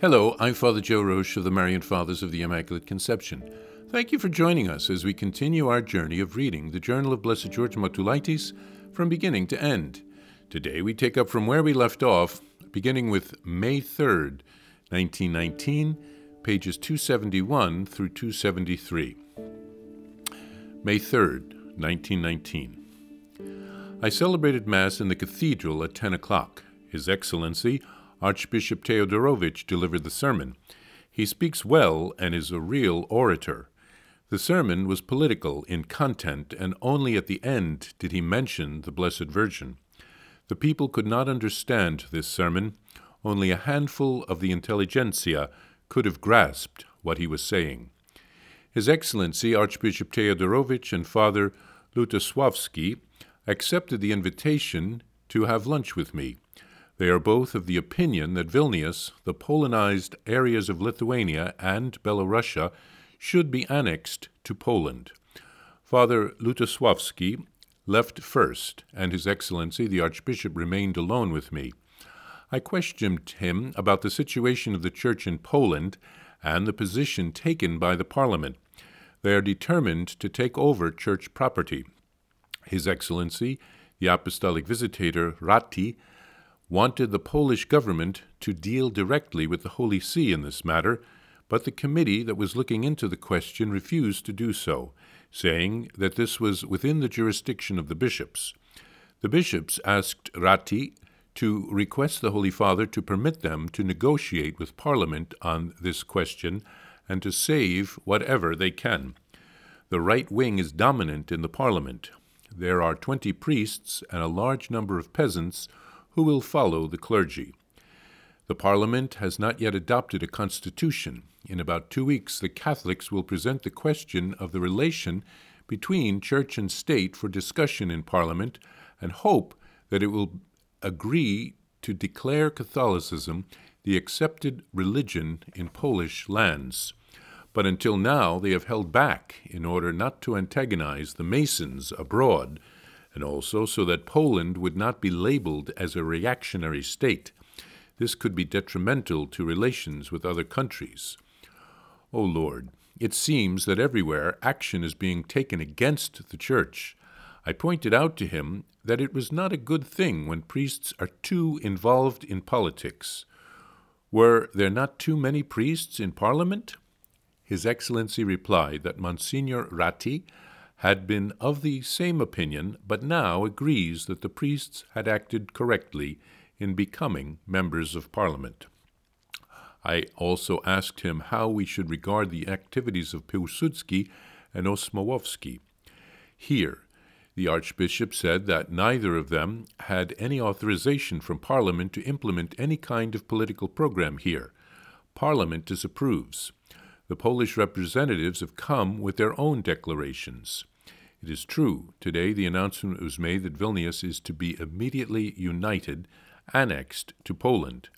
Hello, I'm Father Joe Roesch of the Marian Fathers of the Immaculate Conception. Thank you for joining us as we continue our journey of reading the Journal of Blessed George Matulaitis from beginning to end. Today we take up from where we left off, beginning with May 3rd, 1919, pages 271 through 273. May 3rd, 1919. I celebrated Mass in the cathedral at 10 o'clock. His Excellency, Archbishop Teodorovich delivered the sermon. He speaks well and is a real orator. The sermon was political in content, and only at the end did he mention the Blessed Virgin. The people could not understand this sermon. Only a handful of the intelligentsia could have grasped what he was saying. His Excellency Archbishop Teodorovich and Father Lutosławski accepted the invitation to have lunch with me. They are both of the opinion that Vilnius, the Polonized areas of Lithuania and Belorussia, should be annexed to Poland. Father Lutosławski left first, and His Excellency the Archbishop remained alone with me. I questioned him about the situation of the Church in Poland and the position taken by the Parliament. They are determined to take over church property. His Excellency, the Apostolic Visitator Ratti, wanted the Polish government to deal directly with the Holy See in this matter, but the committee that was looking into the question refused to do so, saying that this was within the jurisdiction of the bishops. The bishops asked Ratti to request the Holy Father to permit them to negotiate with Parliament on this question and to save whatever they can. The right wing is dominant in the Parliament. There are twenty priests and a large number of peasants who will follow the clergy. The Parliament has not yet adopted a constitution. In about two weeks, the Catholics will present the question of the relation between church and state for discussion in Parliament and hope that it will agree to declare Catholicism the accepted religion in Polish lands. But until now, they have held back in order not to antagonize the Masons abroad and also so that Poland would not be labeled as a reactionary state. This could be detrimental to relations with other countries. O oh Lord, it seems that everywhere action is being taken against the Church. I pointed out to him that it was not a good thing when priests are too involved in politics. Were there not too many priests in Parliament? His Excellency replied that Monsignor Ratti had been of the same opinion, but now agrees that the priests had acted correctly in becoming members of Parliament. I also asked him how we should regard the activities of Piłsudski and Dmowski. Here, the Archbishop said that neither of them had any authorization from Parliament to implement any kind of political program here. Parliament disapproves. The Polish representatives have come with their own declarations. It is true, today the announcement was made that Vilnius is to be immediately united, annexed to Poland.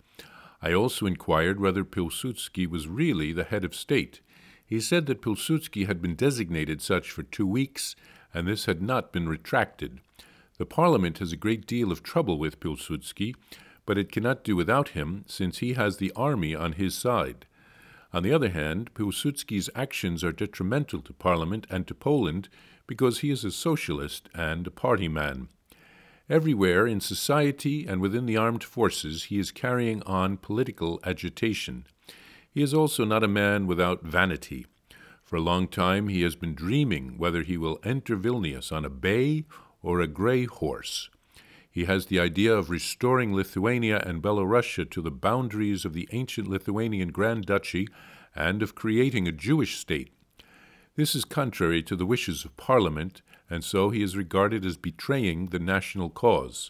I also inquired whether Pilsudski was really the head of state. He said that Pilsudski had been designated such for two weeks, and this had not been retracted. The Parliament has a great deal of trouble with Pilsudski, but it cannot do without him, since he has the army on his side. On the other hand, Pilsudski's actions are detrimental to Parliament and to Poland because he is a socialist and a party man. Everywhere in society and within the armed forces, he is carrying on political agitation. He is also not a man without vanity. For a long time he has been dreaming whether he will enter Vilnius on a bay or a gray horse. He has the idea of restoring Lithuania and Belorussia to the boundaries of the ancient Lithuanian Grand Duchy and of creating a Jewish state this is contrary to the wishes of Parliament, and so he is regarded as betraying the national cause.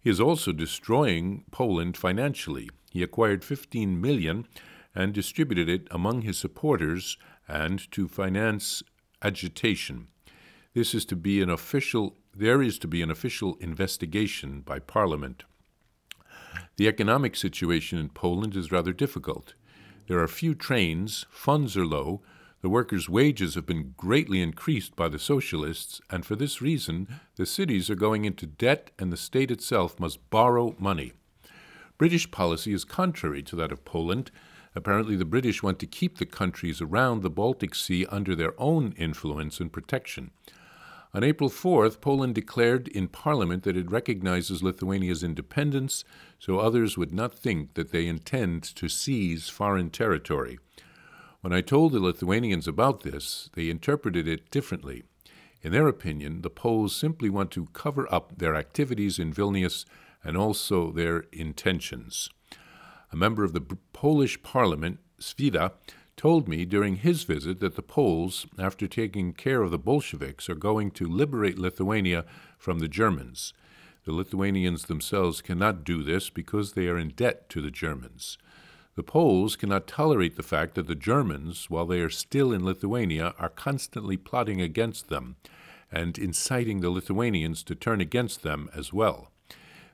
He is also destroying Poland financially. He acquired 15 million and distributed it among his supporters and to finance agitation. This is to be an official there is to be an official investigation by Parliament. The economic situation in Poland is rather difficult. There are few trains, funds are low, the workers' wages have been greatly increased by the socialists, and for this reason, the cities are going into debt and the state itself must borrow money. British policy is contrary to that of Poland. Apparently, the British want to keep the countries around the Baltic Sea under their own influence and protection. On April 4th, Poland declared in Parliament that it recognizes Lithuania's independence, so others would not think that they intend to seize foreign territory. When I told the Lithuanians about this, they interpreted it differently. In their opinion, the Poles simply want to cover up their activities in Vilnius and also their intentions. A member of the Polish parliament, Swida, told me during his visit that the Poles, after taking care of the Bolsheviks, are going to liberate Lithuania from the Germans. The Lithuanians themselves cannot do this because they are in debt to the Germans. The Poles cannot tolerate the fact that the Germans, while they are still in Lithuania, are constantly plotting against them and inciting the Lithuanians to turn against them as well.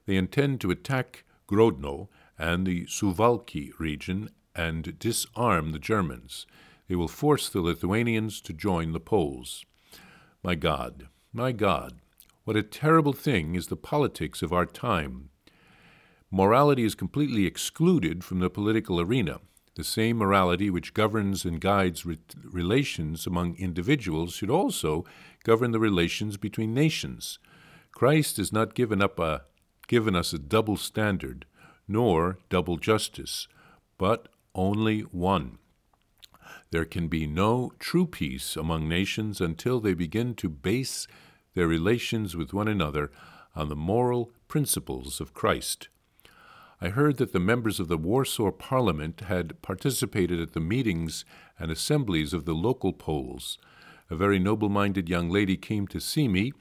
They intend to attack Grodno and the Suwalki region and disarm the Germans. They will force the Lithuanians to join the Poles. My God, my God, what a terrible thing is the politics of our time. Morality is completely excluded from the political arena. The same morality which governs and guides re- relations among individuals should also govern the relations between nations. Christ has not given up a given us a double standard, nor double justice, but only one. There can be no true peace among nations until they begin to base their relations with one another on the moral principles of Christ. I heard that the members of the Warsaw Parliament had participated at the meetings and assemblies of the local Poles. A very noble minded young lady came to see me.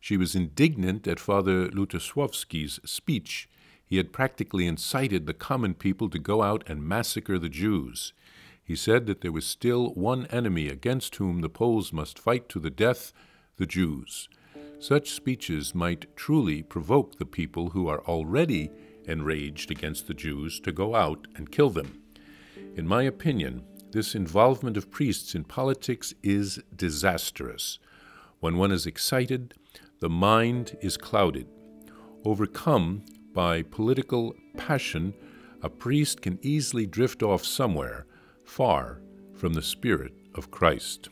She was indignant at Father Lutosławski's speech he had practically incited the common people to go out and massacre the Jews. He said that there was still one enemy against whom the Poles must fight to the death the Jews. Such speeches might truly provoke the people who are already enraged against the Jews to go out and kill them. In my opinion, this involvement of priests in politics is disastrous. When one is excited, the mind is clouded. Overcome by political passion, a priest can easily drift off somewhere far from the Spirit of Christ.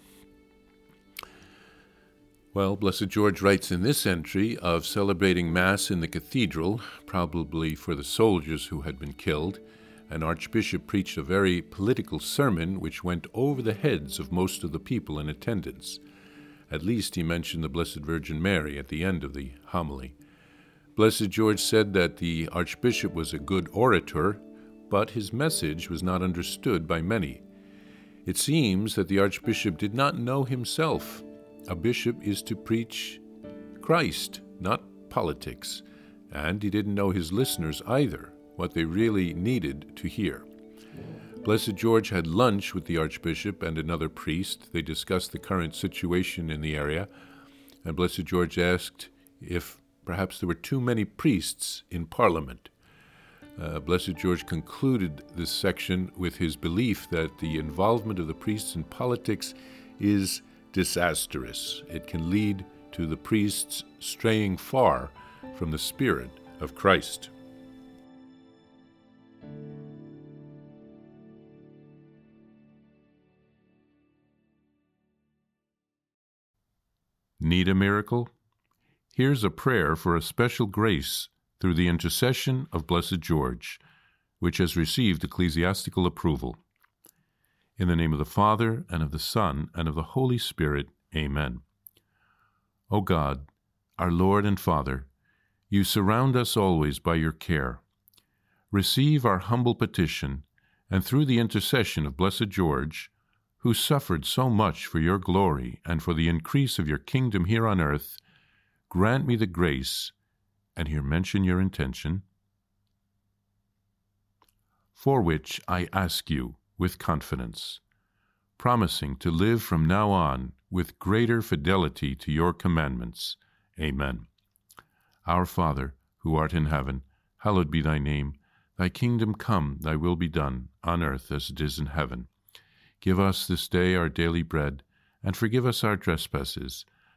Well, Blessed George writes in this entry of celebrating Mass in the cathedral, probably for the soldiers who had been killed. An archbishop preached a very political sermon which went over the heads of most of the people in attendance. At least he mentioned the Blessed Virgin Mary at the end of the homily. Blessed George said that the Archbishop was a good orator, but his message was not understood by many. It seems that the Archbishop did not know himself. A bishop is to preach Christ, not politics, and he didn't know his listeners either, what they really needed to hear. Blessed George had lunch with the Archbishop and another priest. They discussed the current situation in the area, and Blessed George asked if Perhaps there were too many priests in Parliament. Uh, Blessed George concluded this section with his belief that the involvement of the priests in politics is disastrous. It can lead to the priests straying far from the Spirit of Christ. Need a miracle? Here's a prayer for a special grace through the intercession of Blessed George, which has received ecclesiastical approval. In the name of the Father, and of the Son, and of the Holy Spirit, Amen. O God, our Lord and Father, you surround us always by your care. Receive our humble petition, and through the intercession of Blessed George, who suffered so much for your glory and for the increase of your kingdom here on earth, grant me the grace, and here mention your intention, for which I ask you with confidence, promising to live from now on with greater fidelity to your commandments. Amen. Our Father, who art in heaven, hallowed be thy name. Thy kingdom come, thy will be done, on earth as it is in heaven. Give us this day our daily bread, and forgive us our trespasses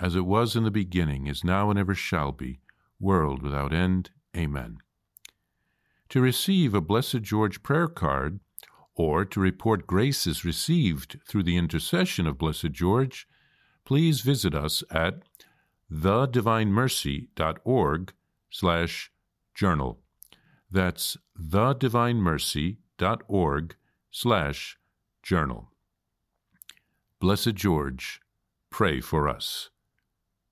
as it was in the beginning, is now, and ever shall be, world without end. Amen. To receive a Blessed George prayer card, or to report graces received through the intercession of Blessed George, please visit us at thedivinemercy.org slash journal. That's thedivinemercy.org slash journal. Blessed George, pray for us.